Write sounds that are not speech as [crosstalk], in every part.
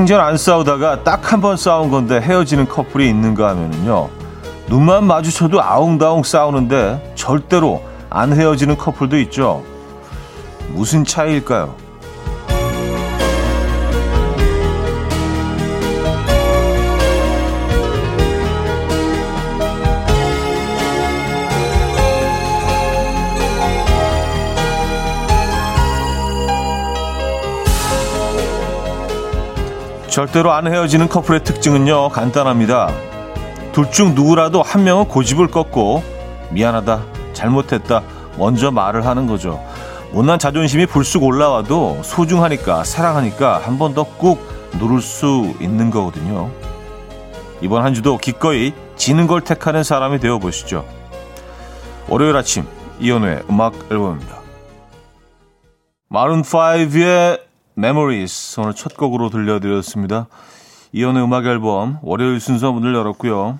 생전 안 싸우다가 딱 한 번 싸운 건데 헤어지는 커플이 있는가 하면은요. 눈만 마주쳐도 아웅다웅 싸우는데 절대로 안 헤어지는 커플도 있죠. 무슨 차이일까요? 절대로 안 헤어지는 커플의 특징은요, 간단합니다. 둘 중 누구라도 한 명은 고집을 꺾고, 미안하다, 잘못했다, 먼저 말을 하는 거죠. 못난 자존심이 불쑥 올라와도 소중하니까, 사랑하니까 한 번 더 꾹 누를 수 있는 거거든요. 이번 한 주도 기꺼이 지는 걸 택하는 사람이 되어 보시죠. 월요일 아침, 이연우의 음악 앨범입니다. 마룬5의 Memories 오늘 첫 곡으로 들려드렸습니다. 이연의 음악 앨범 월요일 순서 문을 열었고요.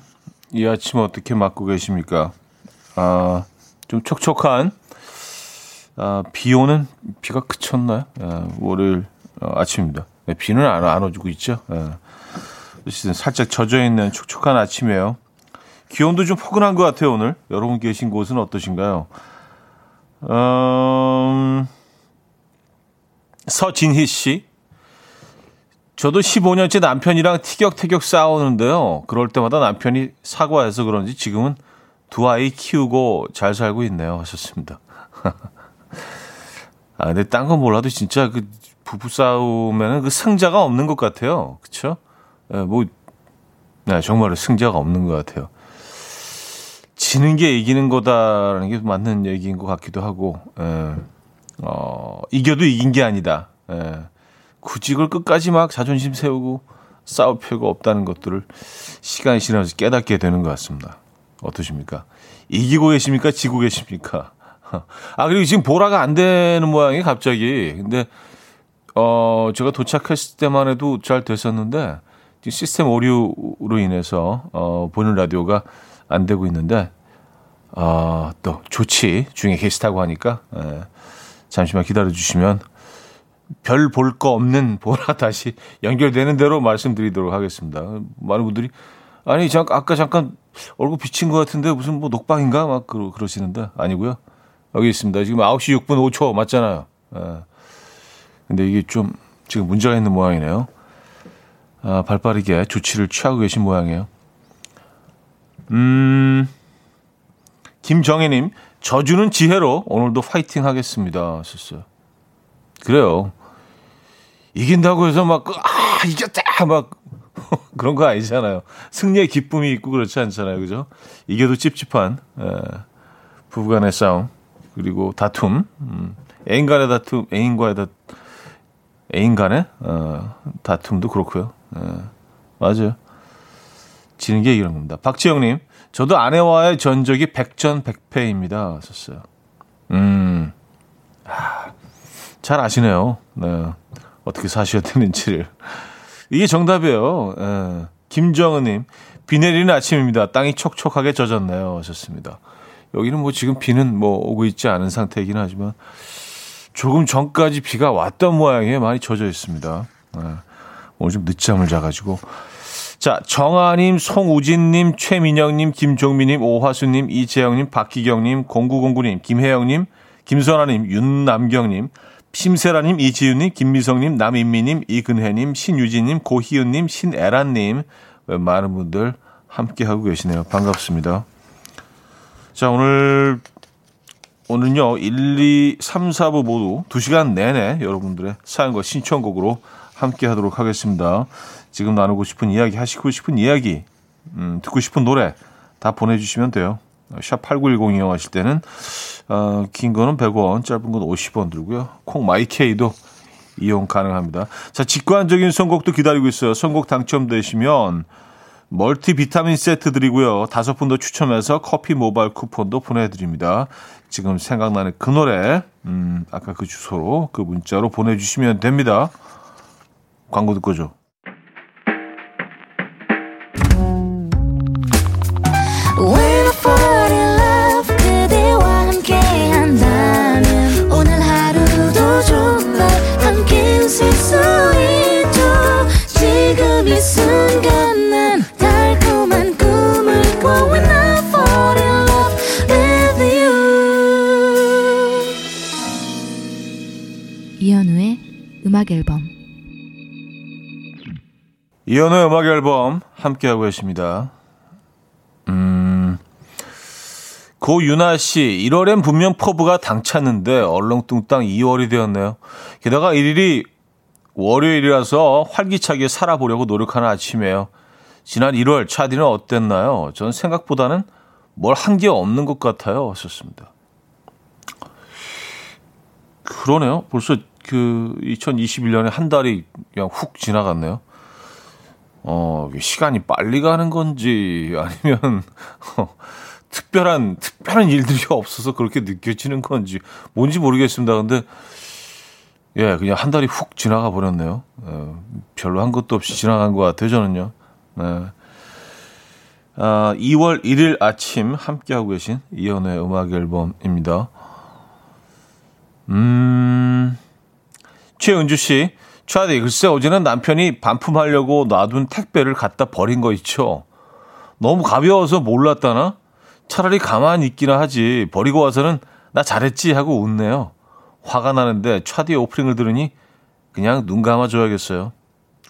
이 아침 어떻게 맞고 계십니까? 아, 좀 촉촉한 아, 비 오는 비가 그쳤나요? 아, 월요일 어, 아침입니다. 네, 비는 안, 안 오주고 있죠. 아, 살짝 젖어 있는 촉촉한 아침이에요. 기온도 좀 포근한 것 같아요 오늘. 여러분 계신 곳은 어떠신가요? 음... 서진희 씨. 저도 15년째 남편이랑 티격태격 싸우는데요. 그럴 때마다 남편이 사과해서 그런지 지금은 두 아이 키우고 잘 살고 있네요. 하셨습니다. [laughs] 아, 근데 딴 건 몰라도 진짜 그 부부 싸움에는 그 승자가 없는 것 같아요. 그쵸? 예, 뭐, 네, 정말로 승자가 없는 것 같아요. 지는 게 이기는 거다라는 게 맞는 얘기인 것 같기도 하고, 예. 어, 이겨도 이긴 게 아니다. 예. 굳이 그걸 끝까지 막 자존심 세우고 싸울 필요가 없다는 것들을 시간이 지나면서 깨닫게 되는 것 같습니다. 어떠십니까? 이기고 계십니까? 지고 계십니까? [laughs] 아, 그리고 지금 보라가 안 되는 모양이 갑자기. 근데, 어, 제가 도착했을 때만 해도 잘 됐었는데, 지금 시스템 오류로 인해서, 어, 보는 라디오가 안 되고 있는데, 어, 또, 조치 중에 계시다고 하니까, 예. 잠시만 기다려 주시면 별 볼 거 없는 보라 [laughs] 다시 연결되는 대로 말씀드리도록 하겠습니다. 많은 분들이 아니 잠깐 아까 잠깐 얼굴 비친 것 같은데 무슨 뭐 녹방인가 막 그러, 그러시는데 아니고요. 여기 있습니다. 지금 9시 6분 5초 맞잖아요. 예. 근데 이게 좀 지금 문제가 있는 모양이네요. 아, 발빠르게 조치를 취하고 계신 모양이에요. 음, 김정혜님, 저주는 지혜로 오늘도 파이팅 하겠습니다. 하셨어요. 그래요. 이긴다고 해서 막, 아, 이겼다! 막, [laughs] 그런 거 아니잖아요. 승리의 기쁨이 있고 그렇지 않잖아요. 그죠? 이겨도 찝찝한, 에, 부부 간의 싸움, 그리고 다툼, 음, 애인 간의 다툼, 애인과의 다, 애인 간의, 어, 다툼도 그렇고요. 에, 맞아요. 지는 게 이런 겁니다. 박지영님, 저도 아내와의 전적이 백전백패입니다. 썼어요. 음, 아, 잘 아시네요. 네. 어떻게 사셔야 되는지를. 이게 정답이에요. 예. 김정은님, 비 내리는 아침입니다. 땅이 촉촉하게 젖었네요. 하셨습니다. 여기는 뭐 지금 비는 뭐 오고 있지 않은 상태이긴 하지만 조금 전까지 비가 왔던 모양이에요. 많이 젖어 있습니다. 예. 오늘 좀 늦잠을 자가지고 자, 정아님, 송우진님, 최민영님, 김종민님, 오화수님, 이재영님, 박기경님, 0909님, 김혜영님, 김선아님, 윤남경님, 심세라님, 이지윤님, 김미성님, 남인미님, 이근혜님, 신유진님, 고희은님, 신애란님, 많은 분들 함께하고 계시네요. 반갑습니다. 자, 오늘, 오늘은요, 1, 2, 3, 4부 모두 2시간 내내 여러분들의 사연과 신청곡으로 함께 하도록 하겠습니다. 지금 나누고 싶은 이야기, 하시고 싶은 이야기, 음, 듣고 싶은 노래 다 보내주시면 돼요. 샵 8910 이용하실 때는 어, 긴 거는 100원, 짧은 건 50원 들고요. 콩 마이케이도 이용 가능합니다. 자, 직관적인 선곡도 기다리고 있어요. 선곡 당첨되시면 멀티 비타민 세트 드리고요. 다섯 분 더 추첨해서 커피 모바일 쿠폰도 보내드립니다. 지금 생각나는 그 노래, 음, 아까 그 주소로 그 문자로 보내주시면 됩니다. 광고 듣고 죠. 이현우의 음악 앨범 함께하고 계십니다. 음, 고윤아 씨, 1월엔 분명 퍼브가 당찼는데 얼렁뚱땅 2월이 되었네요. 게다가 1일이 월요일이라서 활기차게 살아보려고 노력하는 아침이에요. 지난 1월 차디는 어땠나요? 전 생각보다는 뭘 한 게 없는 것 같아요. 하셨습니다. 그러네요. 벌써 그 2021년에 한 달이 그냥 훅 지나갔네요. 어, 시간이 빨리 가는 건지 아니면 [laughs] 어, 특별한 특별한 일들이 없어서 그렇게 느껴지는 건지 뭔지 모르겠습니다. 근데 예, 그냥 한 달이 훅 지나가 버렸네요. 예, 별로 한 것도 없이 지나간 것 같아요, 저는요. 네. 아, 2월 1일 아침 함께하고 계신 이연의 음악 앨범입니다. 음, 최은주 씨, 차디, 글쎄 어제는 남편이 반품하려고 놔둔 택배를 갖다 버린 거 있죠. 너무 가벼워서 몰랐다나? 차라리 가만히 있기나 하지. 버리고 와서는 나 잘했지 하고 웃네요. 화가 나는데 차디 오프닝을 들으니 그냥 눈 감아줘야겠어요.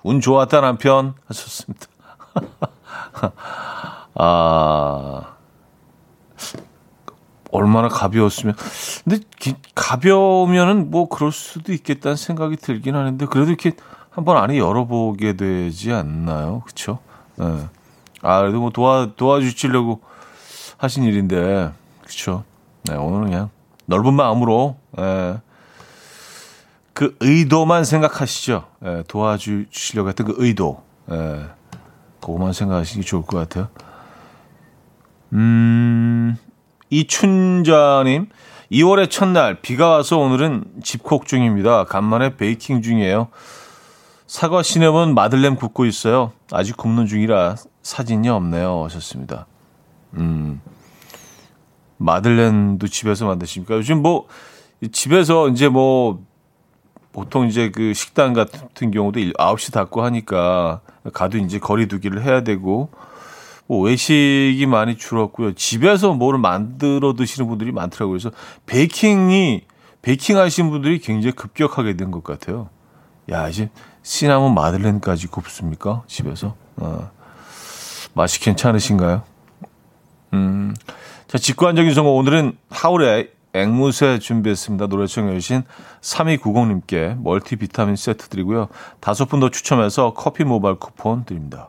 운 좋았다 남편 하셨습니다. [laughs] 아 얼마나 가벼웠으면 근데 가벼우면은 뭐 그럴 수도 있겠다는 생각이 들긴 하는데 그래도 이렇게 한번 안에 열어보게 되지 않나요? 그렇죠? 네. 아 그래도 뭐 도와 도와주시려고 하신 일인데 그렇죠? 네 오늘은 그냥 넓은 마음으로 예. 그 의도만 생각하시죠. 예, 도와주시려고 했던 그 의도. 예, 그거만 생각하시기 좋을 것 같아요. 음, 이춘자님, 2월의 첫날, 비가 와서 오늘은 집콕 중입니다. 간만에 베이킹 중이에요. 사과 시네몬 마들렌 굽고 있어요. 아직 굽는 중이라 사진이 없네요. 하셨습니다. 음, 마들렌도 집에서 만드십니까? 요즘 뭐, 집에서 이제 뭐, 보통 이제 그 식당 같은 경우도 9시 닫고 하니까 가도 이제 거리 두기를 해야 되고, 뭐 외식이 많이 줄었고요. 집에서 뭐를 만들어 드시는 분들이 많더라고요. 그래서 베이킹이, 베이킹 하시는 분들이 굉장히 급격하게 된 것 같아요. 야, 이제 시나몬 마들렌까지 굽습니까? 집에서? 어. 맛이 괜찮으신가요? 음. 자, 직관적인 선거 오늘은 하울의 앵무새 준비했습니다. 노래 청해주신 3290님께 멀티비타민 세트 드리고요. 다섯 분 더 추첨해서 커피 모바일 쿠폰 드립니다.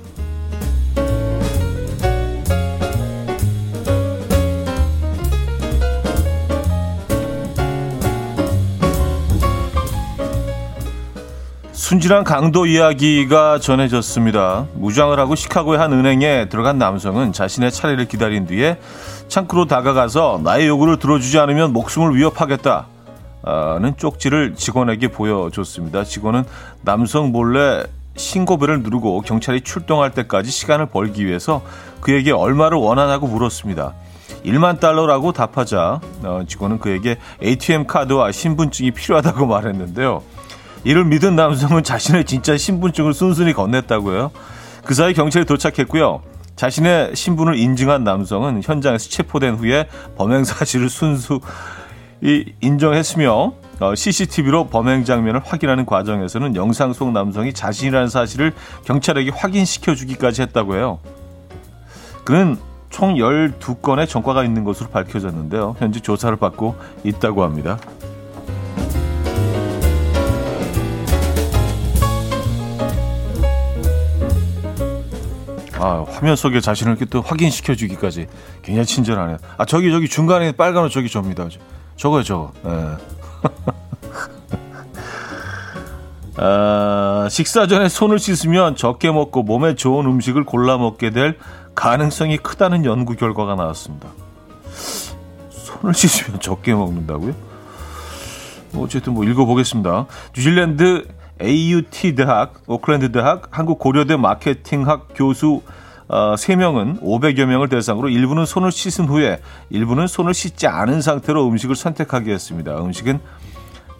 순진한 강도 이야기가 전해졌습니다. 무장을 하고 시카고의 한 은행에 들어간 남성은 자신의 차례를 기다린 뒤에 창구로 다가가서 나의 요구를 들어주지 않으면 목숨을 위협하겠다. 는 쪽지를 직원에게 보여줬습니다. 직원은 남성 몰래 신고벨을 누르고 경찰이 출동할 때까지 시간을 벌기 위해서 그에게 얼마를 원하냐고 물었습니다. 1만 달러라고 답하자 어, 직원은 그에게 ATM 카드와 신분증이 필요하다고 말했는데요. 이를 믿은 남성은 자신의 진짜 신분증을 순순히 건넸다고요. 그 사이 경찰이 도착했고요. 자신의 신분을 인증한 남성은 현장에서 체포된 후에 범행 사실을 순수 이 인정했으며 어, CCTV로 범행 장면을 확인하는 과정에서는 영상 속 남성이 자신이라는 사실을 경찰에게 확인시켜 주기까지 했다고 해요. 그는 총 12건의 전과가 있는 것으로 밝혀졌는데요. 현재 조사를 받고 있다고 합니다. 아, 화면 속에 자신을 이렇게 또 확인시켜 주기까지 굉장히 친절하네요. 아, 저기 저기 중간에 빨간 옷 저기 접니다. 저거요, 저거. 예. [laughs] 아, 식사 전에 손을 씻으면 적게 먹고 몸에 좋은 음식을 골라 먹게 될 가능성이 크다는 연구 결과가 나왔습니다. 손을 씻으면 적게 먹는다고요? 뭐 어쨌든 뭐 읽어보겠습니다. 뉴질랜드 AUT 대학, 오클랜드 대학, 한국 고려대 마케팅학 교수 어, 3명은 500여 명을 대상으로 일부는 손을 씻은 후에 일부는 손을 씻지 않은 상태로 음식을 선택하게 했습니다. 음식은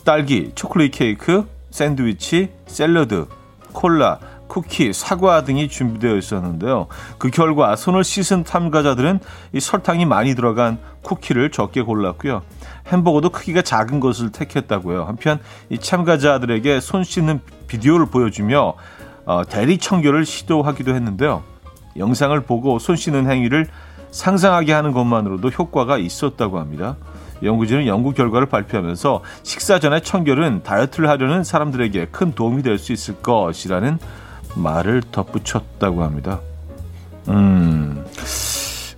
딸기, 초콜릿 케이크, 샌드위치, 샐러드, 콜라, 쿠키, 사과 등이 준비되어 있었는데요. 그 결과 손을 씻은 참가자들은 이 설탕이 많이 들어간 쿠키를 적게 골랐고요. 햄버거도 크기가 작은 것을 택했다고요. 한편 이 참가자들에게 손 씻는 비디오를 보여주며 어, 대리 청결을 시도하기도 했는데요. 영상을 보고 손 씻는 행위를 상상하게 하는 것만으로도 효과가 있었다고 합니다. 연구진은 연구 결과를 발표하면서 식사 전에 청결은 다이어트를 하려는 사람들에게 큰 도움이 될 수 있을 것이라는 말을 덧붙였다고 합니다. 음,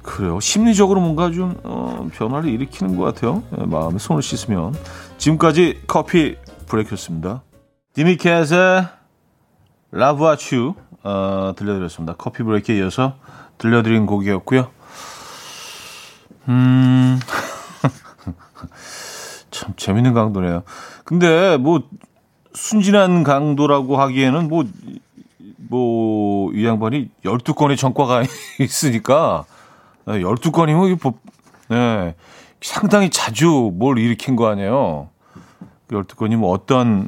그래요. 심리적으로 뭔가 좀 어, 변화를 일으키는 것 같아요. 네, 마음에 손을 씻으면. 지금까지 커피 브레이크였습니다. 디미켓의 라브아츄 어, 들려드렸습니다. 커피 브레이크에 이어서 들려드린 곡이었고요. 음, [laughs] 참 재밌는 강도네요. 근데 뭐 순진한 강도라고 하기에는 뭐 뭐 이 양반이 12건의 전과가 [laughs] 있으니까 12건이면 뭐, 네, 상당히 자주 뭘 일으킨 거 아니에요. 12건이 뭐 어떤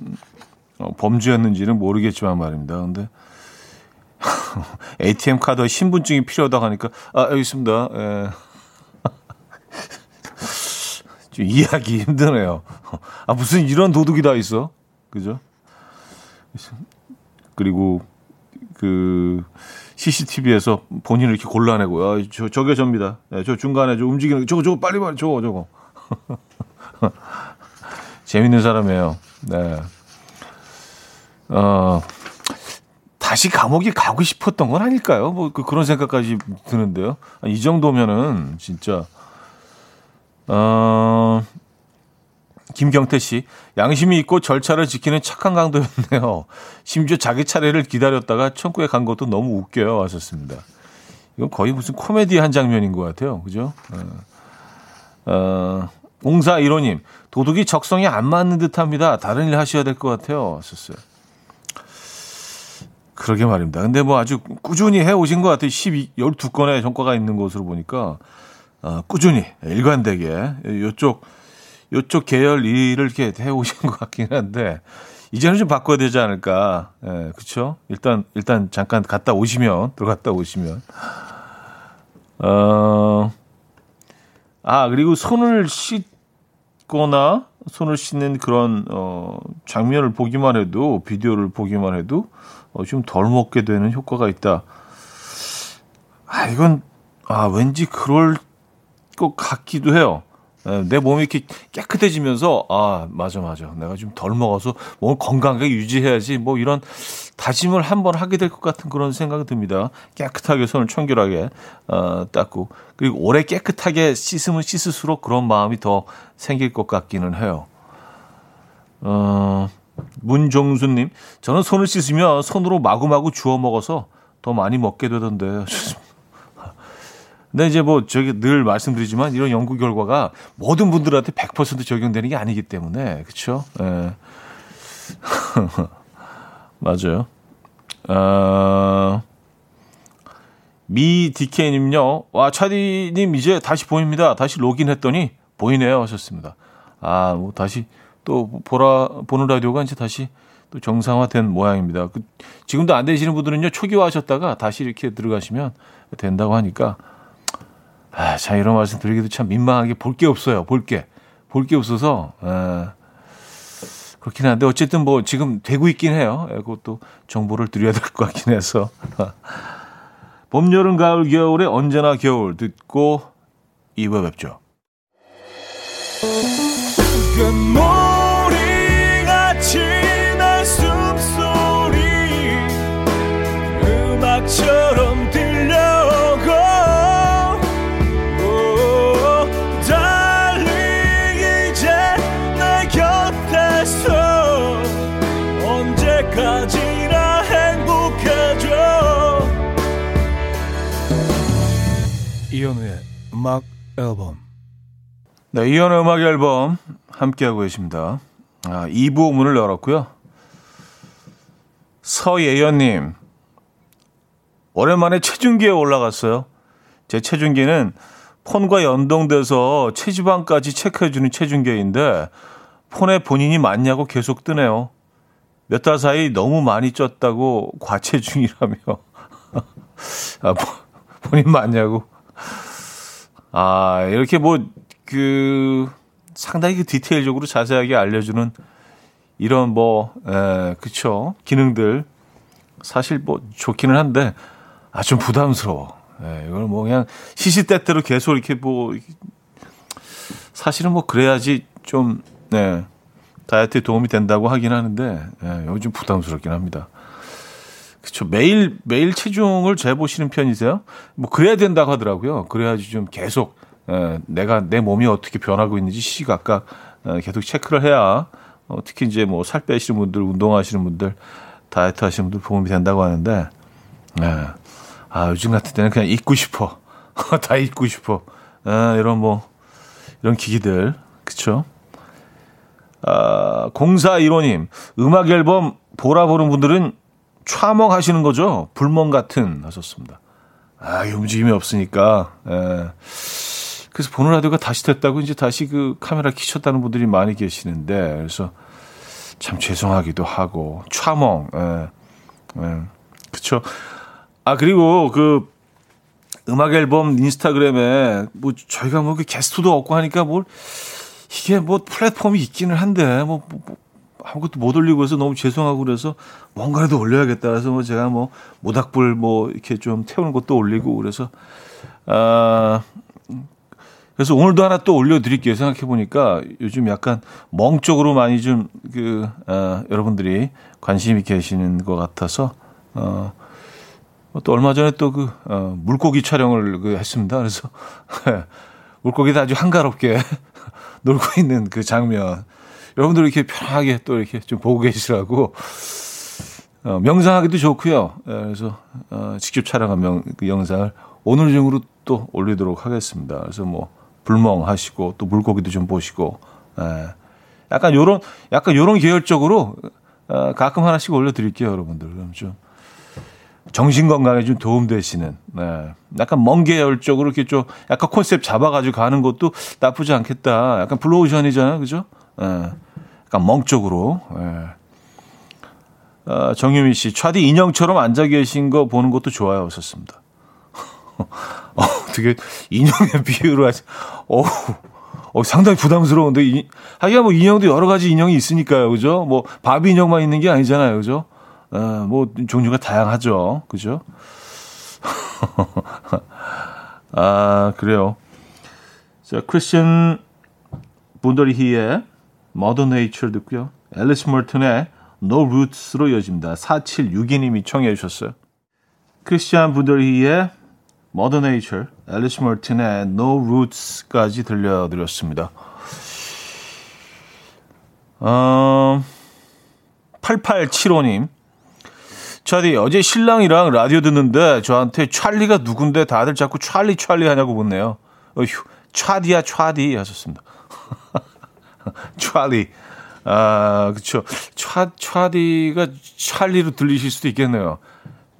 어, 범죄였는지는 모르겠지만 말입니다. 근데 [laughs] ATM 카드 신분증이 필요하다고 하니까 아 여기 있습니다. 예. [laughs] 좀 이해하기 힘드네요. 아 무슨 이런 도둑이 다 있어? 그죠? 그리고 그 CCTV에서 본인을 이렇게 골라내고 아, 저 저게 접니다. 네, 저 중간에 저 움직이는 저거 저거 빨리 빨리 저거 저거. [laughs] 재밌는 사람이에요. 네. 어 다시 감옥에 가고 싶었던 건 아닐까요? 뭐 그, 그런 생각까지 드는데요. 이 정도면은 진짜 어 김경태 씨, 양심이 있고 절차를 지키는 착한 강도였네요. 심지어 자기 차례를 기다렸다가 천국에 간 것도 너무 웃겨요. 하셨습니다. 이건 거의 무슨 코미디 한 장면인 것 같아요. 그죠? 어, 어, 옹사 1호님, 도둑이 적성이 안 맞는 듯 합니다. 다른 일 하셔야 될 것 같아요. 하셨어요. 그러게 말입니다. 근데 뭐 아주 꾸준히 해 오신 것 같아요. 12, 12건의 전과가 있는 것으로 보니까, 어, 꾸준히, 일관되게, 요쪽, 요쪽 계열 일을 이렇게 해오신 것 같긴 한데, 이제는 좀 바꿔야 되지 않을까. 예, 그쵸? 일단, 일단 잠깐 갔다 오시면, 들어갔다 오시면. 어, 아, 그리고 손을 씻거나, 손을 씻는 그런, 어, 장면을 보기만 해도, 비디오를 보기만 해도, 어, 좀 덜 먹게 되는 효과가 있다. 아, 이건, 아, 왠지 그럴 것 같기도 해요. 예, 내 몸이 이렇게 깨끗해지면서 아 맞아 맞아. 내가 좀 덜 먹어서 몸을 건강하게 유지해야지 뭐 이런 다짐을 한번 하게 될 것 같은 그런 생각이 듭니다. 깨끗하게 손을 청결하게 어, 닦고 그리고 오래 깨끗하게 씻으면 씻을수록 그런 마음이 더 생길 것 같기는 해요. 어, 문종수님 저는 손을 씻으면 손으로 마구마구 주워 먹어서 더 많이 먹게 되던데 [laughs] 근데 이제 뭐 저기 늘 말씀드리지만 이런 연구 결과가 모든 분들한테 100% 적용되는 게 아니기 때문에 그렇죠. 예. [laughs] 맞아요. 어, 미 디케이님요. 와 차디님 이제 다시 보입니다. 다시 로그인했더니 보이네요 하셨습니다. 아 뭐 다시 또 보라 보는 라디오가 이제 다시 또 정상화된 모양입니다. 그, 지금도 안 되시는 분들은요 초기화하셨다가 다시 이렇게 들어가시면 된다고 하니까 아, 자, 이런 말씀 드리기도 참 민망하게 볼 게 없어요. 볼 게. 볼 게 없어서, 아, 그렇긴 한데, 어쨌든 뭐 지금 되고 있긴 해요. 예, 그것도 정보를 드려야 될 것 같긴 해서. [laughs] 봄, 여름, 가을, 겨울에 언제나 겨울 듣고 2부 뵙죠. 날 숨소리 음악처럼 음악 앨범. 네, 이현우의 음악 앨범 함께하고 계십니다. 아, 2부 문을 열었고요. 서예연님, 오랜만에 체중계에 올라갔어요. 제 체중계는 폰과 연동돼서 체지방까지 체크해주는 체중계인데 폰에 본인이 맞냐고 계속 뜨네요. 몇 달 사이 너무 많이 쪘다고 과체중이라며. [laughs] 아, 본인 맞냐고. 아, 이렇게 뭐, 그, 상당히 그 디테일적으로 자세하게 알려주는 이런 뭐, 에, 그쵸. 기능들. 사실 뭐 좋기는 한데, 아, 좀 부담스러워. 예, 이걸 뭐 그냥 시시때때로 계속 이렇게 뭐 사실은 뭐 그래야지 좀 네. 다이어트에 도움이 된다고 하긴 하는데 예, 요즘 부담스럽긴 합니다. 그렇죠. 매일 매일 체중을 재보시는 편이세요? 뭐 그래야 된다고 하더라고요. 그래야지 좀 계속 예, 내가 내 몸이 어떻게 변하고 있는지 시각각 예, 계속 체크를 해야 어, 특히 이제 뭐 살 빼시는 분들, 운동하시는 분들, 다이어트 하시는 분들 도움이 된다고 하는데 예. 아, 요즘 같은 때는 그냥 잊고 싶어. [laughs] 다 잊고 싶어. 아, 이런 뭐, 이런 기기들. 그쵸? 아, 0415님, 음악 앨범 보라 보는 분들은 촬멍 하시는 거죠? 불멍 같은 하셨습니다. 아, 움직임이 없으니까. 예. 그래서 보는 라디오가 다시 됐다고 이제 다시 그 카메라 키쳤다는 분들이 많이 계시는데, 그래서 참 죄송하기도 하고, 촬멍, 예. 예. 그쵸. 아, 그리고 그 음악 앨범 인스타그램에 뭐 저희가 뭐그 게스트도 없고 하니까 뭘 이게 뭐 플랫폼이 있기는 한데 뭐, 뭐, 뭐 아무것도 못 올리고 해서 너무 죄송하고 그래서 뭔가라도 올려야겠다 해서 뭐 제가 뭐 모닥불 뭐 이렇게 좀 태우는 것도 올리고 그래서 아 그래서 오늘도 하나 또 올려드릴게요. 생각해 보니까 요즘 약간 멍 쪽으로 많이 좀그 아, 여러분들이 관심이 계시는 것 같아서 어. 또 얼마 전에 또그 어, 물고기 촬영을 그 했습니다. 그래서 [laughs] 물고기도 아주 한가롭게 [laughs] 놀고 있는 그 장면. 여러분들 이렇게 편하게 또 이렇게 좀 보고 계시라고 어, 명상하기도 좋고요. 예, 그래서 어, 직접 촬영한 명, 그 영상을 오늘 중으로 또 올리도록 하겠습니다. 그래서 뭐 불멍하시고 또 물고기도 좀 보시고 예. 약간 요런 약간 요런 계열적으로 어, 가끔 하나씩 올려드릴게요, 여러분들. 그럼 좀 정신 건강에 좀 도움 되시는 네. 약간 멍 계열 쪽으로 이렇게 좀 약간 컨셉 잡아가지고 가는 것도 나쁘지 않겠다. 약간 블루오션이잖아요, 그죠? 네. 약간 멍 쪽으로. 네. 어, 정유미 씨, 차디 인형처럼 앉아 계신 거 보는 것도 좋아요. 하셨습니다. [laughs] 어, 되게 인형의 비유를 하시, 어, 어, 상당히 부담스러운데, 이, 하기야 뭐 인형도 여러 가지 인형이 있으니까요. 그죠? 뭐, 바비 인형만 있는 게 아니잖아요. 그죠? 어, 뭐 종류가 다양하죠. 그죠? [laughs] 아, 그래요. 자, 크리스천 본더리히의 Mother Nature 듣고요. 앨리스 멀튼의 No Roots로 이어집니다. 4762님이 청해 주셨어요. 크리스천 본더리히의 Mother Nature, 앨리스 멀튼의 No Roots까지 들려드렸습니다. 어, 8875님. 차디 어제 신랑이랑 라디오 듣는데 저한테 찰리가 누군데 다들 자꾸 찰리 찰리 하냐고 묻네요. 어휴, 차디야 차디 하셨습니다. [laughs] [laughs] 찰리. 아, 그쵸. 차, 차디가 찰리로 들리실 수도 있겠네요.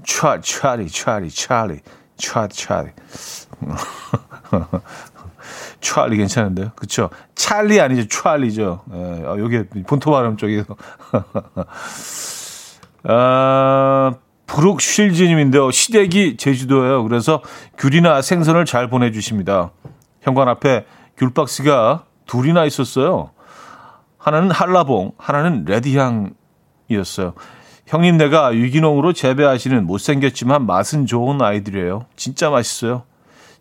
차, 찰리, 찰리, 찰리, 차, 찰리. 찰리 괜찮은데요? 그쵸. 찰리 아니죠. 찰리죠. 예, 아, 요게 본토 발음 쪽에서. [laughs] 아, 브룩 쉴즈님인데요. 시댁이 제주도예요. 그래서 귤이나 생선을 잘 보내주십니다. 현관 앞에 귤박스가 둘이나 있었어요. 하나는 한라봉, 하나는 레드향이었어요. 형님네가 유기농으로 재배하시는 못생겼지만 맛은 좋은 아이들이에요. 진짜 맛있어요.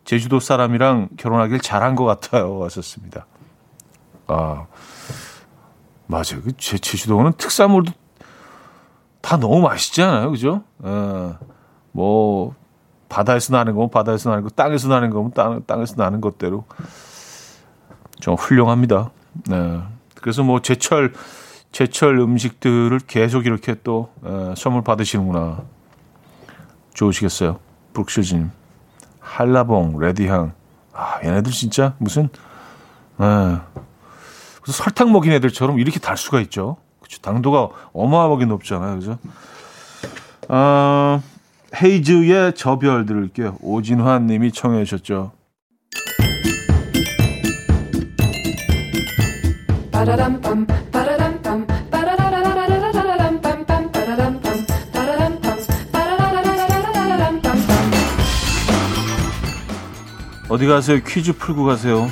제주도 사람이랑 결혼하길 잘한 것 같아요. 왔었습니다. 아, 맞아요. 그 제, 제주도는 특산물도 다 너무 맛있지 않아요? 그죠? 어, 뭐, 바다에서 나는 거면 바다에서 나는 거, 땅에서 나는 거면 땅, 땅에서 나는 것대로 좀 훌륭합니다. 네. 그래서 뭐 제철, 제철 음식들을 계속 이렇게 또 에, 선물 받으시는구나. 좋으시겠어요. 브룩실즈님. 한라봉, 레디향. 아, 얘네들 진짜 무슨, 에, 설탕 먹인 애들처럼 이렇게 달 수가 있죠. 그쵸. 당도가 어마어마하게 높잖아요. 그죠? 어, 헤이즈의 저별 들을게요. 오진환 님이 청해 주셨죠. 어디 가세요? 퀴즈 풀고 가세요.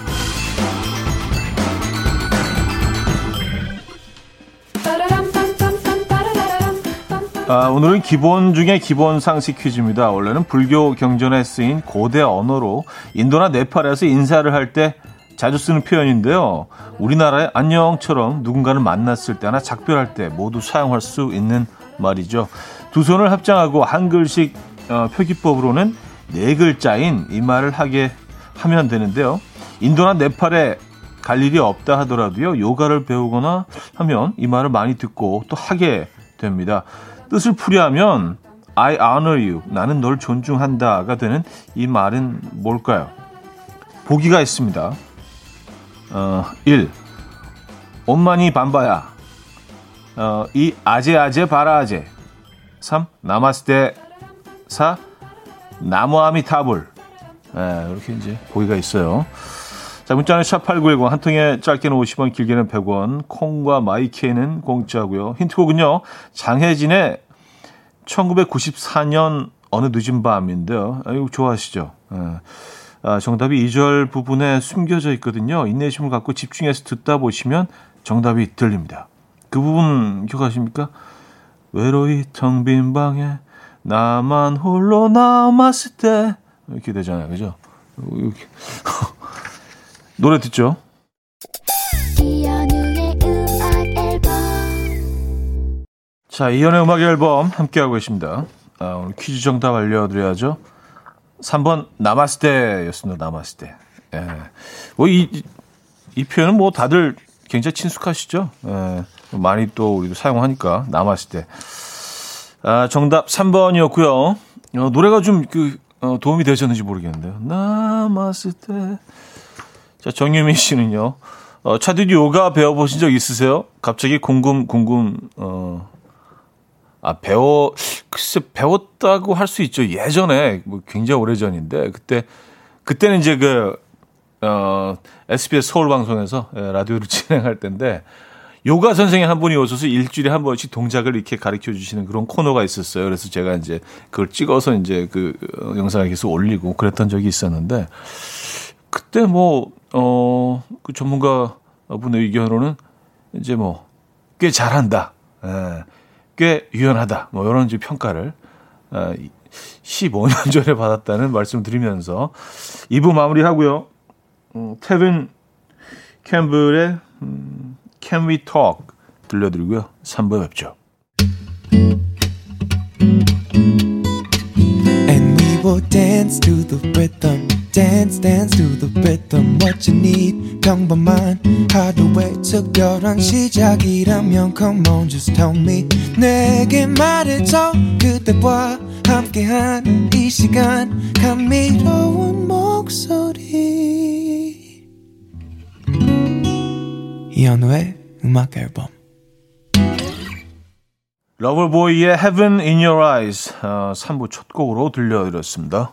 아, 오늘은 기본 중에 기본 상식 퀴즈입니다. 원래는 불교 경전에 쓰인 고대 언어로 인도나 네팔에서 인사를 할때 자주 쓰는 표현인데요. 우리나라의 안녕처럼 누군가를 만났을 때나 작별할 때 모두 사용할 수 있는 말이죠. 두 손을 합장하고 한글식 어, 표기법으로는 네 글자인 이 말을 하게 하면 되는데요. 인도나 네팔에 갈 일이 없다 하더라도요. 요가를 배우거나 하면 이 말을 많이 듣고 또 하게 됩니다. 뜻을 풀이하면 I honor you. 나는 널 존중한다가 되는 이 말은 뭘까요? 보기가 있습니다. 어, 1. 엄마니 반바야. 어, 2. 아재 아재 바라 아재. 3. 나마스테. 4. 나무아미 타불. 네, 이렇게 이제 보기가 있어요. 자, 문자는 샵8910, 한 통에 짧게는 50원, 길게는 100원, 콩과 마이케는 공짜고요. 힌트곡은요, 장혜진의 1994년 어느 늦은 밤인데요. 아, 이거 좋아하시죠? 예. 아, 정답이 2절 부분에 숨겨져 있거든요. 인내심을 갖고 집중해서 듣다 보시면 정답이 들립니다. 그 부분 기억하십니까? 외로이 텅 빈 방에 나만 홀로 남았을 때 이렇게 되잖아요. 그죠? 이렇게. [laughs] 노래 듣죠. 자, 이연의 음악 앨범 함께하고 계십니다. 아, 오늘 퀴즈 정답 알려드려야죠. 3번 남았을 때였습니다. 남았을 때. 예. 뭐, 이, 이 표현은 뭐 다들 굉장히 친숙하시죠? 예. 많이 또 우리도 사용하니까 때. 아, 정답 3번이었고요. 어, 노래가 좀 그, 어, 도움이 되셨는지 모르겠는데요. 때. 자, 정유민 씨는요. 어, 차디디 요가 배워보신 적 있으세요? 갑자기 궁금, 궁금, 어, 아, 배워, 글쎄, 배웠다고 할 수 있죠. 예전에, 뭐 굉장히 오래 전인데, 그때, 그때는 이제 그, 어, SBS 서울 방송에서 예, 라디오를 [laughs] 진행할 때인데, 요가 선생님 한 분이 오셔서 일주일에 한 번씩 동작을 이렇게 가르쳐 주시는 그런 코너가 있었어요. 그래서 제가 이제 그걸 찍어서 이제 그 어, 영상을 계속 올리고 그랬던 적이 있었는데, 그때 뭐, 어, 그 전문가 분의 의견으로는 이제 뭐, 꽤 잘한다. 예, 꽤 유연하다. 뭐, 이런 이제 평가를, 어, 15년 [laughs] 전에 받았다는 말씀 드리면서 2부 마무리 하고요. 음, 태빈 캠블의 음, Can We Talk 들려드리고요. 3부에 뵙죠. And we will dance to the rhythm. Dance dance to the rhythm what you need 평범한 하루의 특별한 시작이라면 come on just tell me 내게 말해줘 그대와 함께한 이 시간 감미로운 목소리 이현우의 음악 앨범 러블보이의 Heaven in Your Eyes 어, 3부 첫 곡으로 들려드렸습니다.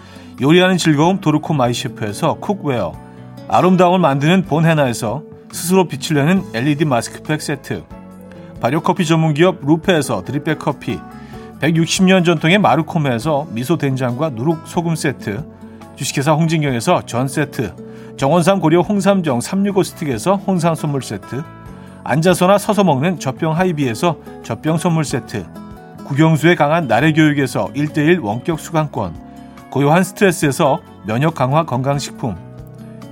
요리하는 즐거움 도르코 마이셰프에서 cookware. 아름다움을 만드는 본헤나에서 스스로 빛을 내는 LED 마스크팩 세트. 발효커피 전문기업 루페에서 드립백 커피. 160년 전통의 마르코메에서 미소된장과 누룩소금 세트. 주식회사 홍진경에서 전 세트. 정원삼 고려 홍삼정 365 스틱에서 홍삼 선물 세트. 앉아서나 서서 먹는 젖병 하이비에서 젖병 선물 세트. 국영수에 강한 나래 교육에서 1대1 원격 수강권 고요한 스트레스에서 면역 강화 건강식품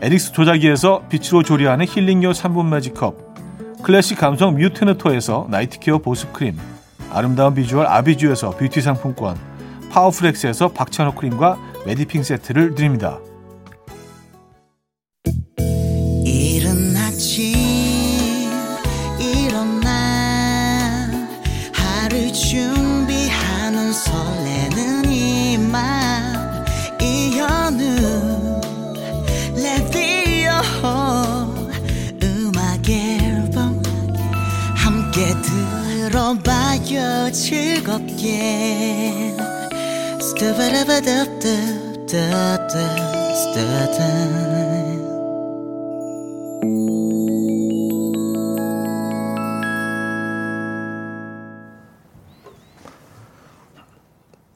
에릭스 조자기에서 빛으로 조리하는 힐링요 3분 매직컵 클래식 감성 뮤테너토에서 나이트케어 보습크림 아름다운 비주얼 아비주에서 뷰티 상품권, 파워프렉스에서 박찬호 크림과 메디핑 세트를 드립니다.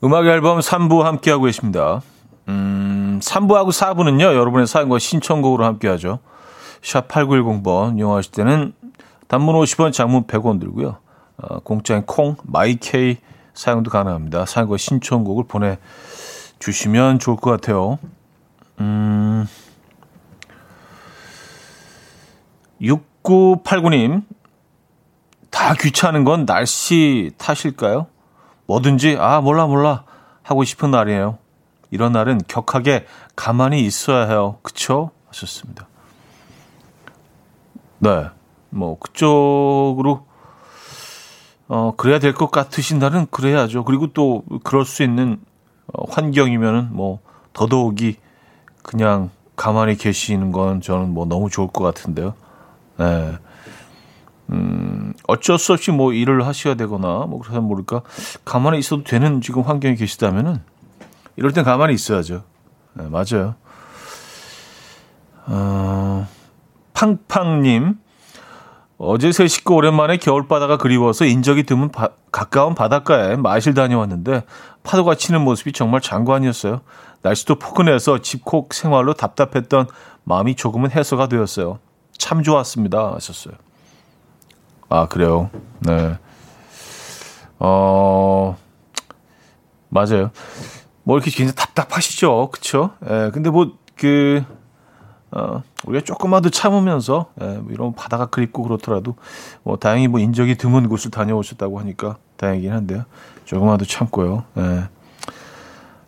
음악 앨범 3부 함께하고 계십니다. 음, 3부하고 4부는요, 여러분의 사연과 신청곡으로 함께하죠. 샵 8910번 이용하실 때는 단문 50원, 장문 100원 들고요. 어, 공짜인 콩, 마이케이 사용도 가능합니다. 사연과 신청곡을 보내 주시면 좋을 것 같아요. 음, 6989님, 다 귀찮은 건 날씨 탓일까요? 뭐든지 아 몰라 몰라 하고 싶은 날이에요. 이런 날은 격하게 가만히 있어야 해요. 그쵸? 하셨습니다. 네. 뭐 그쪽으로 어 그래야 될 것 같으신 날은 그래야죠. 그리고 또 그럴 수 있는 어, 환경이면은 뭐 더더욱이 그냥 가만히 계시는 건 저는 뭐 너무 좋을 것 같은데요. 네. 음, 어쩔 수 없이 뭐 일을 하셔야 되거나 뭐 그래서 모를까 가만히 있어도 되는 지금 환경에 계시다면은 이럴 땐 가만히 있어야죠. 네, 맞아요. 어, 팡팡님 어제 세 식구 오랜만에 겨울바다가 그리워서 인적이 드문 바, 가까운 바닷가에 마실 다녀왔는데 파도가 치는 모습이 정말 장관이었어요. 날씨도 포근해서 집콕 생활로 답답했던 마음이 조금은 해소가 되었어요. 참 좋았습니다. 하셨어요. 아, 그래요. 네. 어, 맞아요. 뭐 이렇게 굉장히 답답하시죠. 그쵸? 예, 근데 뭐, 그, 어, 우리가 조금만 더 참으면서, 예, 뭐 이런 바다가 그립고 그렇더라도, 뭐, 다행히 뭐 인적이 드문 곳을 다녀오셨다고 하니까 다행이긴 한데요. 조금만 더 참고요. 예.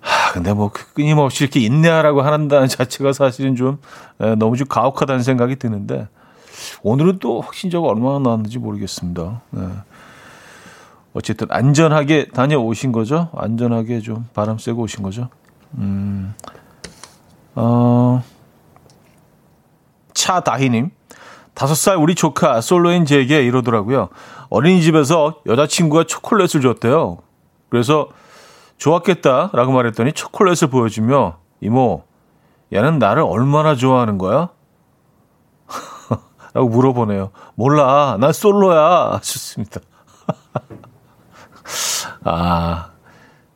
하, 근데 뭐, 끊임없이 이렇게 인내하라고 한다는 [laughs] 자체가 사실은 좀, 예, 너무 좀 가혹하다는 생각이 드는데, 오늘은 또 확진자가 얼마나 나왔는지 모르겠습니다. 네. 어쨌든 안전하게 다녀오신 거죠? 안전하게 좀 바람 쐬고 오신 거죠? 음, 어, 차다희님. 다섯 살 우리 조카 솔로인 제게 이러더라고요. 어린이집에서 여자친구가 초콜릿을 줬대요. 그래서 좋았겠다라고 말했더니 초콜릿을 보여주며 이모, 얘는 나를 얼마나 좋아하는 거야? [laughs] 라고 물어보네요. 몰라. 난 솔로야. 하셨습니다. [laughs] 아,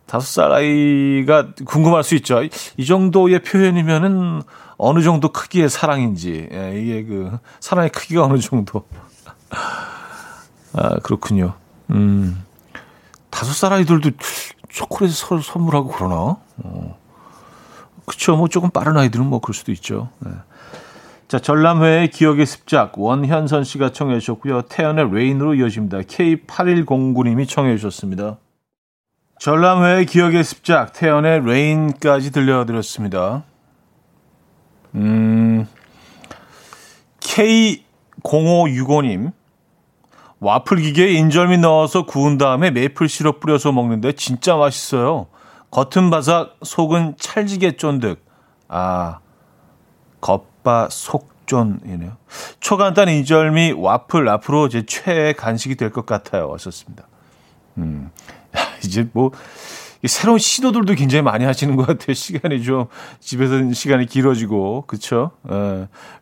다섯 살 아이가 궁금할 수 있죠. 이 정도의 표현이면은 어느 정도 크기의 사랑인지, 예, 이게 그, 사랑의 크기가 어느 정도. 아, 그렇군요. 음, 다섯 살 아이들도 초콜릿 을 선물하고 그러나? 어. 그쵸. 뭐 조금 빠른 아이들은 뭐 그럴 수도 있죠. 네. 자, 전람회의 기억의 습작 원현선 씨가 청해 주셨고요. 태연의 Rain으로 이어집니다. K8109님이 청해 주셨습니다. 전람회의 기억의 습작 태연의 Rain까지 들려드렸습니다. 음, K0565님 와플 기계에 인절미 넣어서 구운 다음에 메이플 시럽 뿌려서 먹는데 진짜 맛있어요. 겉은 바삭, 속은 찰지게 쫀득. 아, 겉바 속존이네요. 초간단 인절미 와플 앞으로 제 최애 간식이 될 것 같아요. 왔었습니다. 음, [laughs] 이제 뭐 새로운 시도들도 굉장히 많이 하시는 것 같아요. [laughs] 시간이 좀 집에서 시간이 길어지고 그렇죠.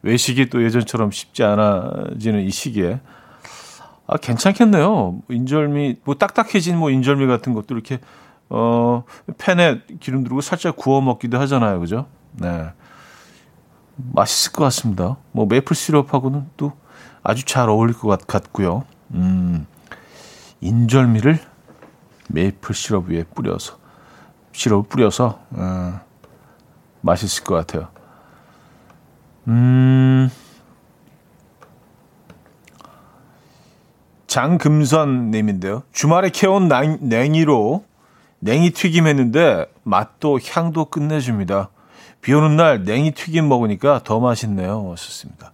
외식이 또 예전처럼 쉽지 않아지는 이 시기에 아 괜찮겠네요. 인절미 뭐 딱딱해진 뭐 인절미 같은 것도 이렇게 어 팬에 기름 두르고 살짝 구워 먹기도 하잖아요. 그죠? 네. 맛있을 것 같습니다. 뭐 메이플 시럽하고는 또 아주 잘 어울릴 것 같, 고요 음, 인절미를 메이플 시럽 위에 뿌려서 시럽을 뿌려서 어, 맛있을 것 같아요. 음, 장금선 님인데요. 주말에 캐온 냉, 냉이로 냉이 튀김 했는데 맛도 향도 끝내줍니다. 비 오는 날 냉이 튀김 먹으니까 더 맛있네요. 좋습니다.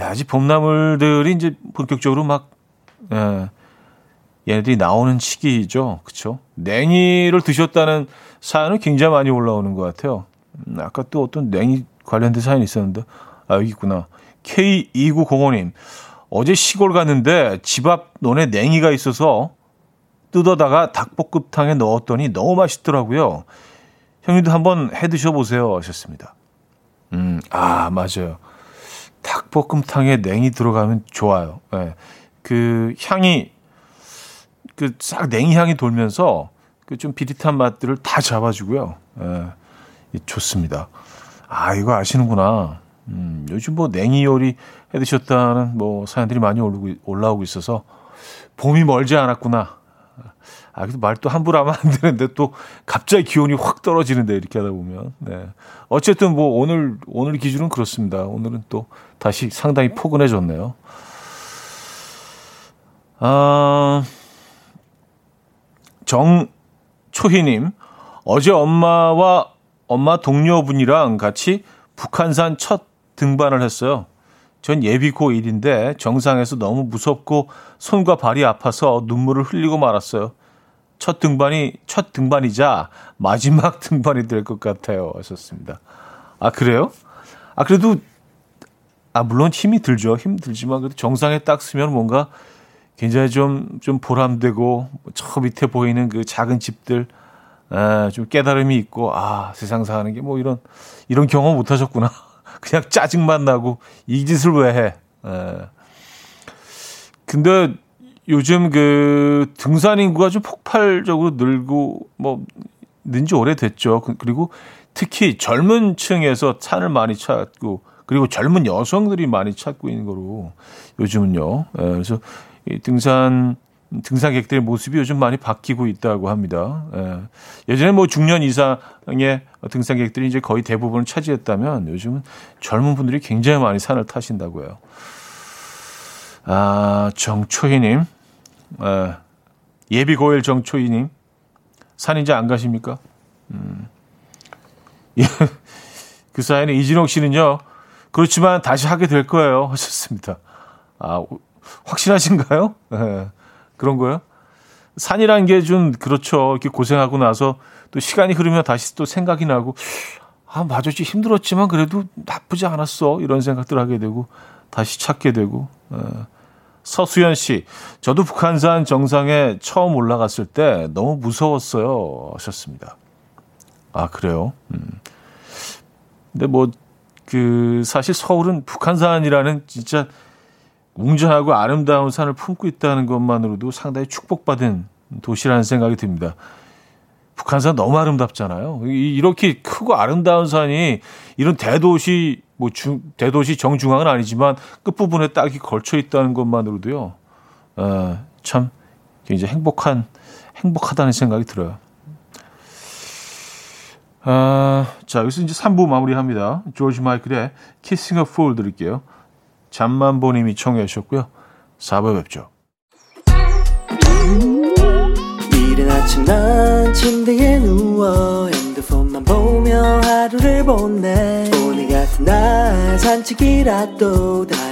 야, 아직 봄나물들이 이제 본격적으로 막, 예, 얘네들이 나오는 시기죠. 그쵸? 냉이를 드셨다는 사연은 굉장히 많이 올라오는 것 같아요. 음, 아까 또 어떤 냉이 관련된 사연이 있었는데, 아, 여기 있구나. K2905님. 어제 시골 갔는데 집 앞 논에 냉이가 있어서 뜯어다가 닭볶음탕에 넣었더니 너무 맛있더라고요. 형님도 한번 해 드셔보세요. 하셨습니다. 음, 아, 맞아요. 닭볶음탕에 냉이 들어가면 좋아요. 예. 그 향이, 그 싹 냉이 향이 돌면서 그 좀 비릿한 맛들을 다 잡아주고요. 예. 좋습니다. 아, 이거 아시는구나. 음, 요즘 뭐 냉이 요리 해 드셨다는 뭐 사연들이 많이 올라오고, 올라오고 있어서 봄이 멀지 않았구나. 아, 그래도 말도 함부로 하면 안 되는데 또 갑자기 기온이 확 떨어지는데 이렇게 하다 보면. 네. 어쨌든 뭐 오늘, 오늘 기준은 그렇습니다. 오늘은 또 다시 상당히 포근해졌네요. 아, 정초희님, 어제 엄마와 엄마 동료분이랑 같이 북한산 첫 등반을 했어요. 전 예비 고 1인데 정상에서 너무 무섭고 손과 발이 아파서 눈물을 흘리고 말았어요. 첫 등반이 첫 등반이자 마지막 [laughs] 등반이 될 것 같아요. 하셨습니다. 아 그래요? 아 그래도 아 물론 힘이 들죠. 힘 들지만 그래도 정상에 딱 쓰면 뭔가 굉장히 좀 좀 보람되고 저 밑에 보이는 그 작은 집들 에, 좀 깨달음이 있고 아 세상 사는 게 뭐 이런 이런 경험 못 하셨구나. [laughs] 그냥 짜증만 나고 이 짓을 왜 해? 에. 근데 요즘 그 등산 인구가 좀 폭발적으로 늘고 뭐 는지 오래됐죠. 그, 그리고 특히 젊은 층에서 산을 많이 찾고 그리고 젊은 여성들이 많이 찾고 있는 거로 요즘은요. 예, 그래서 이 등산 등산객들의 모습이 요즘 많이 바뀌고 있다고 합니다. 예. 예전에 뭐 중년 이상의 등산객들이 이제 거의 대부분을 차지했다면 요즘은 젊은 분들이 굉장히 많이 산을 타신다고 해요. 아, 정초희님. 예. 예비 고일 정초희님. 산 이제 안 가십니까? 음. 그 사이에 이진옥 씨는요. 그렇지만 다시 하게 될 거예요. 하셨습니다. 아, 확신하신가요? [laughs] 예. 그런 거요? 산이라는 게좀 그렇죠. 이렇게 고생하고 나서 또 시간이 흐르면 다시 또 생각이 나고 아, 맞아. 지 힘들었지만 그래도 나쁘지 않았어. 이런 생각들 하게 되고 다시 찾게 되고. 에. 서수연 씨, 저도 북한산 정상에 처음 올라갔을 때 너무 무서웠어요. 하셨습니다. 아, 그래요? 음. 근데 뭐, 그, 사실 서울은 북한산이라는 진짜 웅장하고 아름다운 산을 품고 있다는 것만으로도 상당히 축복받은 도시라는 생각이 듭니다. 북한산 너무 아름답잖아요. 이렇게 크고 아름다운 산이 이런 대도시 뭐 중, 대도시 정중앙은 아니지만 끝부분에 딱이 걸쳐 있다는 것만으로도요. 어, 참 굉장히 행복한 행복하다는 생각이 들어요. 아, 자, 여기서 이제 3부 마무리합니다. 조지 마이클의 Kissing a Fool 들을게요. 잠만보님이 청해 주셨고요. 4부에 뵙죠. 이른 아침 난 침대에 누워 핸드폰만 보며 하루를 보내 오늘 같은 날 산책이라도 다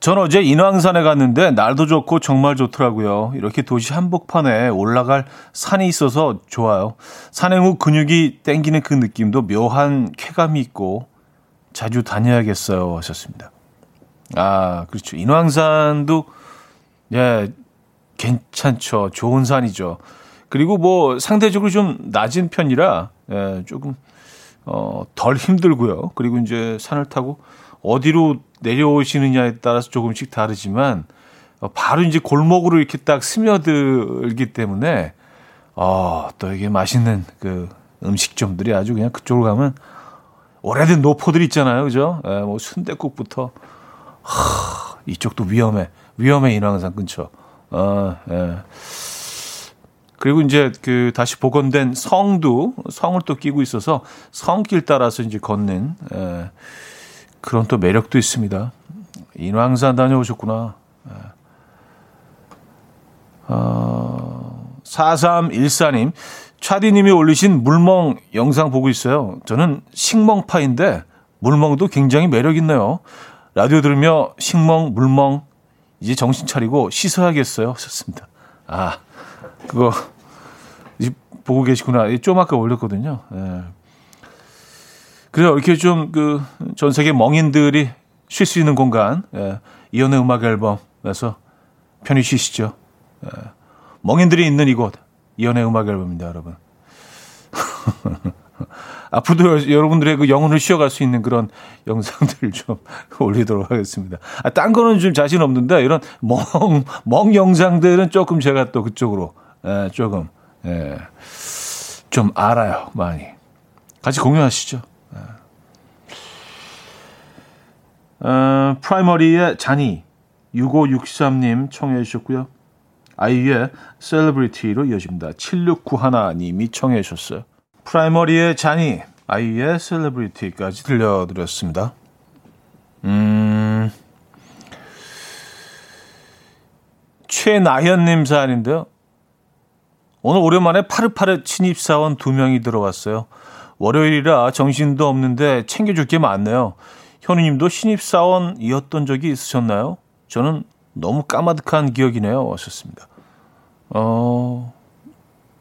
전 어제 인왕산에 갔는데 날도 좋고 정말 좋더라고요. 이렇게 도시 한복판에 올라갈 산이 있어서 좋아요. 산행 후 근육이 땡기는 그 느낌도 묘한 쾌감이 있고 자주 다녀야겠어요. 하셨습니다. 아, 그렇죠. 인왕산도, 예, 괜찮죠. 좋은 산이죠. 그리고 뭐 상대적으로 좀 낮은 편이라, 예, 조금, 어, 덜 힘들고요. 그리고 이제 산을 타고 어디로 내려오시느냐에 따라서 조금씩 다르지만, 어, 바로 이제 골목으로 이렇게 딱 스며들기 때문에 어, 또 이게 맛있는 그 음식점들이 아주 그냥 그쪽으로 가면 오래된 노포들 있잖아요. 그죠? 예, 뭐 순대국부터 하, 이쪽도 위험해. 위험해 인왕산 근처. 아, 예. 그리고 이제 그 다시 복원된 성도 성을 또 끼고 있어서 성길 따라서 이제 걷는 예, 그런 또 매력도 있습니다. 인왕산 다녀오셨구나. 예. 어, 4314님, 차디님이 올리신 물멍 영상 보고 있어요. 저는 식멍파인데 물멍도 굉장히 매력 있네요. 라디오 들으며 식멍, 물멍 이제 정신 차리고 씻어야겠어요. 하셨습니다. 아, 그거 보고 계시구나. 좀 아까 올렸거든요. 예. 그래요. 이렇게 좀 그 전 세계 멍인들이 쉴 수 있는 공간, 예. 이연의 음악 앨범에서 편히 쉬시죠. 예. 멍인들이 있는 이곳, 이연의 음악 앨범입니다, 여러분. [laughs] 앞으로도 여러분들의 그 영혼을 쉬어갈 수 있는 그런 영상들 좀 [laughs] 올리도록 하겠습니다. 아, 딴 거는 좀 자신 없는데 이런 멍, 멍 영상들은 조금 제가 또 그쪽으로, 예, 조금, 예, 좀 알아요, 많이. 같이 공유하시죠. 예. 어, 프라이머리의 자니 6563님 청해 주셨고요. 아이유의 Celebrity로 이어집니다. 7691님이 청해 주셨어요. 프라이머리의 자니, 아이유의 Celebrity까지 들려드렸습니다. 음, 최나현님 사연인데요. 오늘 오랜만에 파릇파릇 신입사원 두 명이 들어왔어요. 월요일이라 정신도 없는데 챙겨줄 게 많네요. 현우님도 신입사원이었던 적이 있으셨나요? 저는 너무 까마득한 기억이네요. 왔었습니다. 어,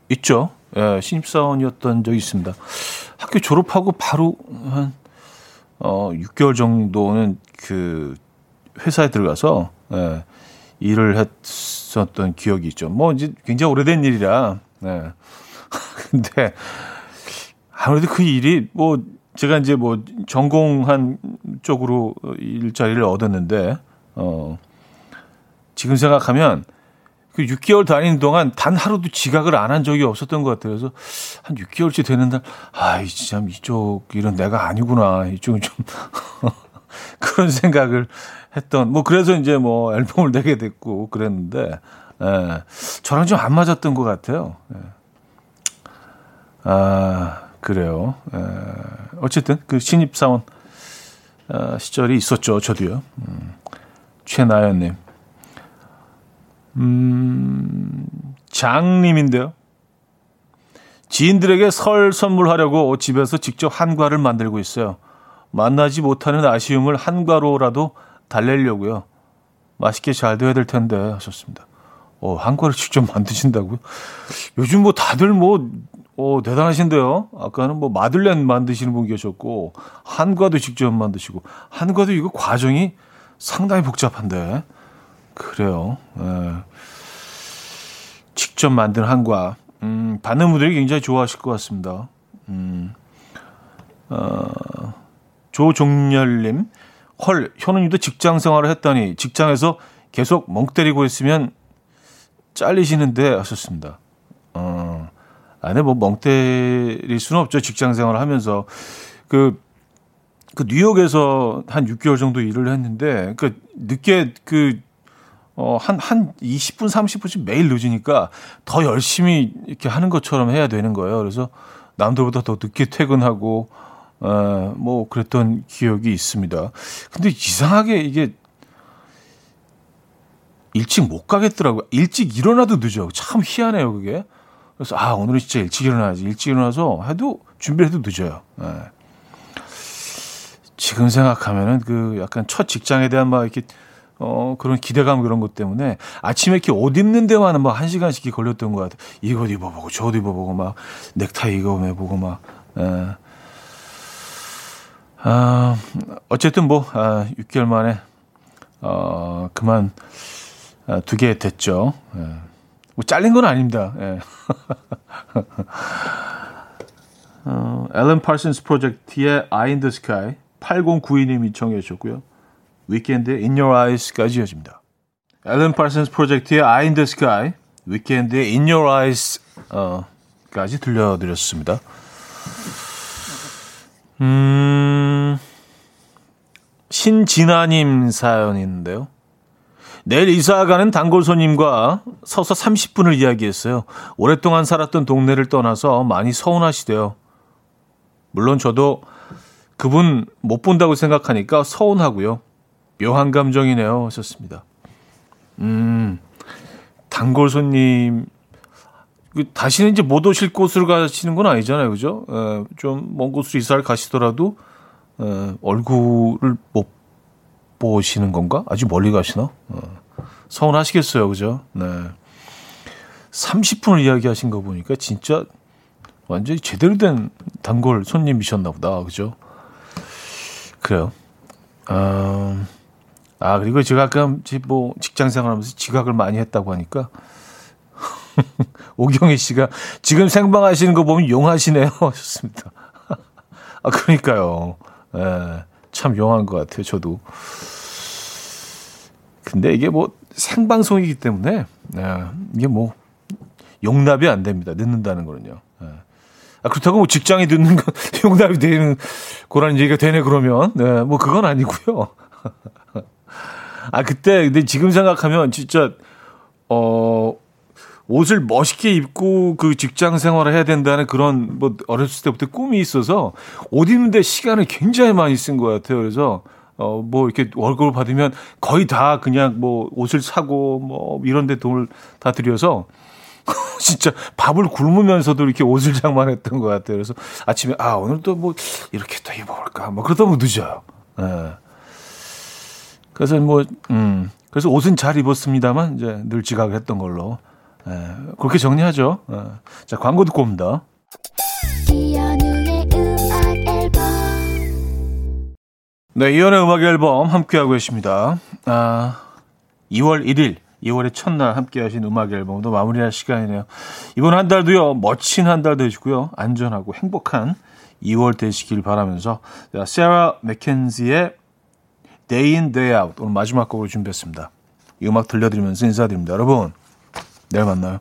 있죠. 예, 신입사원이었던 적이 있습니다. 학교 졸업하고 바로 한, 어, 6개월 정도는 그 회사에 들어가서, 예, 일을 했었던 기억이 있죠. 뭐, 이제 굉장히 오래된 일이라, 예. [laughs] 근데, 아무래도 그 일이 뭐, 제가 이제 뭐, 전공한 쪽으로 일자리를 얻었는데, 어, 지금 생각하면, 그 6개월 다니는 동안 단 하루도 지각을 안 한 적이 없었던 것 같아요. 그래서 한 6개월째 되는 날, 아, 이 참 이쪽 일은 내가 아니구나. 이쪽은 좀 [laughs] 그런 생각을 했던. 뭐 그래서 이제 뭐 앨범을 내게 됐고 그랬는데, 예, 저랑 좀 안 맞았던 것 같아요. 예. 아 그래요. 예. 어쨌든 그 신입 사원 어, 시절이 있었죠. 저도요. 음, 최나연님. 음, 장님인데요. 지인들에게 설 선물하려고 집에서 직접 한과를 만들고 있어요. 만나지 못하는 아쉬움을 한과로라도 달래려고요. 맛있게 잘 돼야 될 텐데 하셨습니다. 어, 한과를 직접 만드신다고요? 요즘 뭐 다들 뭐 어, 대단하신데요. 아까는 뭐 마들렌 만드시는 분 계셨고 한과도 직접 만드시고 한과도 이거 과정이 상당히 복잡한데 그래요. 예. 직접 만든 한과. 음, 받는 분들이 굉장히 좋아하실 것 같습니다. 음, 어, 조종렬님, 헐, 현우님도 직장 생활을 했다니 직장에서 계속 멍 때리고 있으면 잘리시는데 하셨습니다. 어, 안에 뭐멍 때릴 수는 없죠. 직장 생활을 하면서. 그, 그 뉴욕에서 한 6개월 정도 일을 했는데, 그 늦게 그 어, 한, 한 20분, 30분씩 매일 늦으니까 더 열심히 이렇게 하는 것처럼 해야 되는 거예요. 그래서 남들보다 더 늦게 퇴근하고, 어, 뭐, 그랬던 기억이 있습니다. 근데 이상하게 이게 일찍 못 가겠더라고요. 일찍 일어나도 늦어. 참 희한해요, 그게. 그래서, 아, 오늘은 진짜 일찍 일어나야지. 일찍 일어나서 해도, 준비를 해도 늦어요. 예. 지금 생각하면은 그 약간 첫 직장에 대한 막 이렇게 어, 그런 기대감 그런 것 때문에 아침에 이렇게 옷 입는 데만은 막 한 시간씩 걸렸던 것 같아요. 이것 입어보고 저것 입어보고 막 넥타이 이거 매보고 막. 에. 예. 아, 어쨌든 뭐, 아, 6개월 만에, 어, 그만, 아, 두개 됐죠. 예. 뭐 잘린 건 아닙니다. 예. [laughs] 어, 앨런 파슨스 프로젝트의 Eye in the Sky 8092님이 청해 주셨고요. 위켄드의 In Your Eyes까지 이어집니다. 앨런 파슨스 프로젝트의 Eye in the Sky, 위켄드의 In Your Eyes 어, 까지 들려드렸습니다. 음, 신진아님 사연인데요. 내일 이사 가는 단골 손님과 서서 30분을 이야기했어요. 오랫동안 살았던 동네를 떠나서 많이 서운하시대요. 물론 저도 그분 못 본다고 생각하니까 서운하고요. 묘한 감정이네요. 하셨습니다. 음, 단골 손님, 그 다시는 이제 못 오실 곳으로 가시는 건 아니잖아요. 그죠? 좀 먼 곳으로 이사를 가시더라도, 에, 얼굴을 못 보시는 건가? 아주 멀리 가시나? 어, 서운하시겠어요. 그죠? 네. 30분을 이야기하신 거 보니까 진짜 완전히 제대로 된 단골 손님이셨나 보다. 그죠? 그래요. 음, 아, 그리고 제가 아까 뭐 직장 생활하면서 지각을 많이 했다고 하니까 [laughs] 오경희 씨가 지금 생방하시는 거 보면 용하시네요. [laughs] 하셨습니다. [laughs] 아, 그러니까요. 예, 참 용한 것 같아요. 저도. 근데 이게 뭐 생방송이기 때문에 예, 이게 뭐 용납이 안 됩니다. 늦는다는 거는요. 예. 아, 그렇다고 뭐 직장이 늦는 건 [laughs] 용납이 되는 거라는 얘기가 되네 그러면 네, 뭐 그건 아니고요. [laughs] 아 그때 근데 지금 생각하면 진짜 어 옷을 멋있게 입고 그 직장 생활을 해야 된다는 그런 뭐 어렸을 때부터 꿈이 있어서 옷 입는데 시간을 굉장히 많이 쓴 것 같아요. 그래서 어 뭐 이렇게 월급을 받으면 거의 다 그냥 뭐 옷을 사고 뭐 이런 데 돈을 다 들여서 [laughs] 진짜 밥을 굶으면서도 이렇게 옷을 장만했던 것 같아요. 그래서 아침에 아 오늘 또 뭐 이렇게 또 입어볼까 뭐 그러다 보면 늦어요. 예. 그래서 뭐 음. 그래서 옷은 잘 입었습니다만 이제 늘 지각을 했던 걸로 예. 그렇게 정리하죠. 예. 자 광고 듣고 옵니다. 네, 이연의 음악 앨범 함께하고 계십니다. 아, 2월 1일, 2월의 첫날 함께하신 음악 앨범도 마무리할 시간이네요. 이번 한 달도요, 멋진 한 달 되시고요, 안전하고 행복한 2월 되시길 바라면서, 자, 세라 맥켄지의 Day in, Day out, 오늘 마지막 곡으로 준비했습니다. 이 음악 들려드리면서 인사드립니다. 여러분, 내일 만나요.